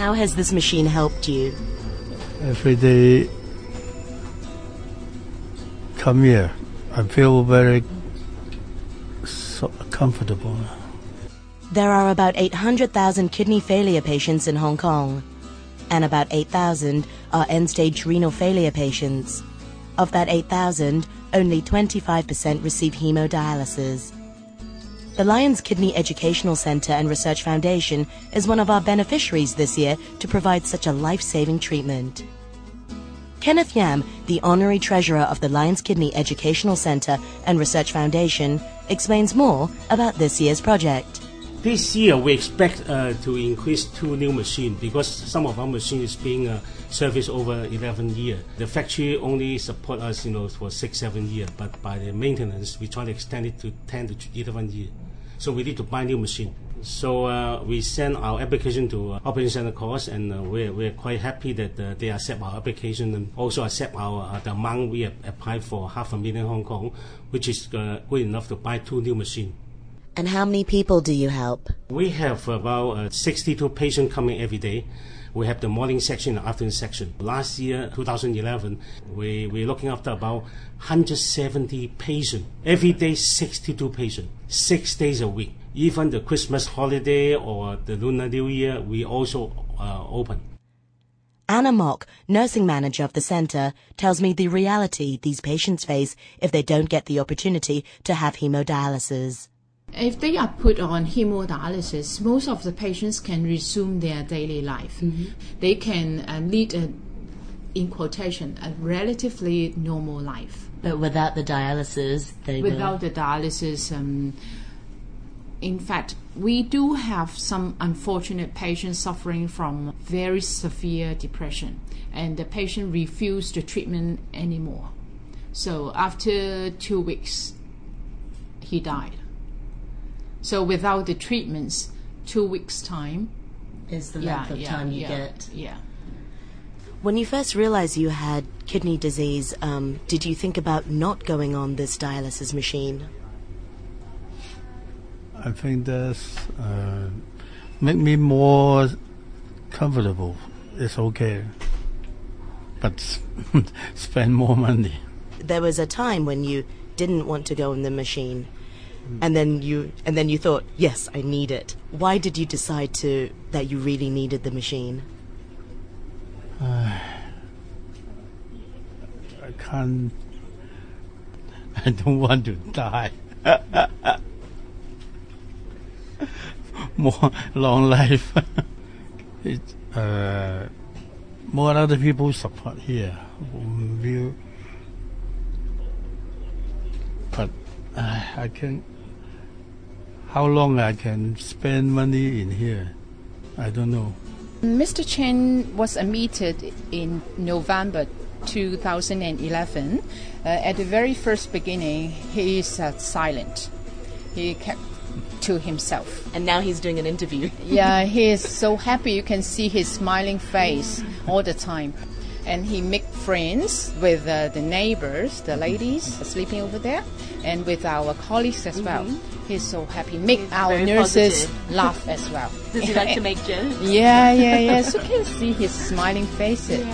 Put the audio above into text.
How has this machine helped you? Every day, come here. I feel very so comfortable. There are about 800,000 kidney failure patients in Hong Kong, and about 8,000 are end-stage renal failure patients. Of that 8,000, only 25% receive hemodialysis. The Lions Kidney Educational Centre and Research Foundation is one of our beneficiaries this year to provide such a life-saving treatment. Kenneth Yam, the honorary treasurer of the Lions Kidney Educational Centre and Research Foundation, explains more about this year's project. This year we expect uh, to increase two new machines because some of our machines is being uh, serviced over 11 years. The factory only support us, you know, for six, seven years, but by the maintenance we try to extend it to 10 to 11 years. So we need to buy new machine. So uh, we send our application to uh, Operation Santa Claus, and uh, we're, we're quite happy that uh, they accept our application and also accept our uh, the amount we applied for half a million Hong Kong, which is good enough to buy two new machines. And how many people do you help? We have about uh, 62 patients coming every day. We have the morning section and the afternoon section. Last year, 2011, we, we're looking after about 170 patients. Every day, 62 patients. Six days a week. Even the Christmas holiday or the Lunar New Year, we also uh, open. Anna Mock, nursing manager of the centre, tells me the reality these patients face if they don't get the opportunity to have hemodialysis. If they are put on hemodialysis, most of the patients can resume their daily life. They can uh, lead, a, in quotation, a relatively normal life. But without the dialysis, they will. Without the dialysis, um, in fact, we do have some unfortunate patients suffering from very severe depression, and the patient refused the treatment anymore. So after two weeks, he died. So without the treatments, two weeks time, is the yeah, length of yeah, time you yeah, get. yeah. When you first realized you had kidney disease, um, did you think about not going on this dialysis machine? I think that's uh, make me more comfortable. It's okay, but spend more money. There was a time when you didn't want to go on the machine, and then you and then you thought, yes, I need it. Why did you decide to that you really needed the machine? I can't. I don't want to die. More long life. it, uh, more other people support here. Will, but uh, I can. How long I can spend money in here? I don't know. Mr. Chen was admitted in November 2011. Uh, at the very first beginning, he is uh, silent. He kept to himself. And now he's doing an interview. Yeah, he is so happy. You can see his smiling face all the time. And he make friends with uh, the neighbors, the ladies sleeping over there, and with our colleagues as well. He's so happy. Make our nurses positive. laugh as well. Does he like to make jokes? Yeah, yeah, yeah. So you can see his smiling faces.